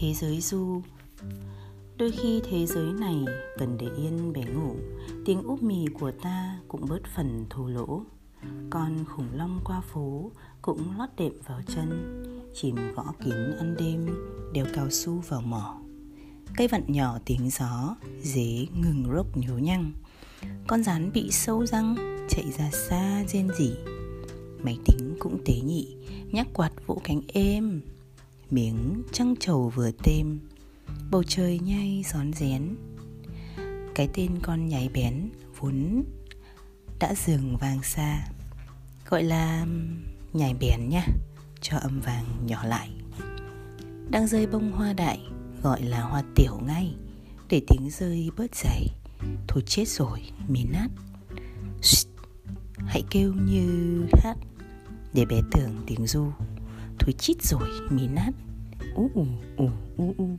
thế giới du. Đôi khi thế giới này cần để yên bé ngủ, tiếng úp mì của ta cũng bớt phần thô lỗ. Con khủng long qua phố cũng lót đệm vào chân, chìm gõ kín ăn đêm, đeo cao su vào mỏ. Cây vặn nhỏ tiếng gió, dế ngừng rốc nhố nhăng. Con rán bị sâu răng, chạy ra xa rên rỉ. Máy tính cũng tế nhị, nhắc quạt vỗ cánh êm miếng trăng trầu vừa têm bầu trời nhai rón rén. Cái tên con nhảy bén vốn đã dừng vang xa gọi là nhảy bén nha cho âm vàng nhỏ lại. Đang rơi bông hoa đại gọi là hoa tiểu ngay để tiếng rơi bớt dày thôi chết rồi mí nát. Shh, hãy kêu như hát để bé tưởng tiếng du thôi chít rồi mì nát. Ú u u u u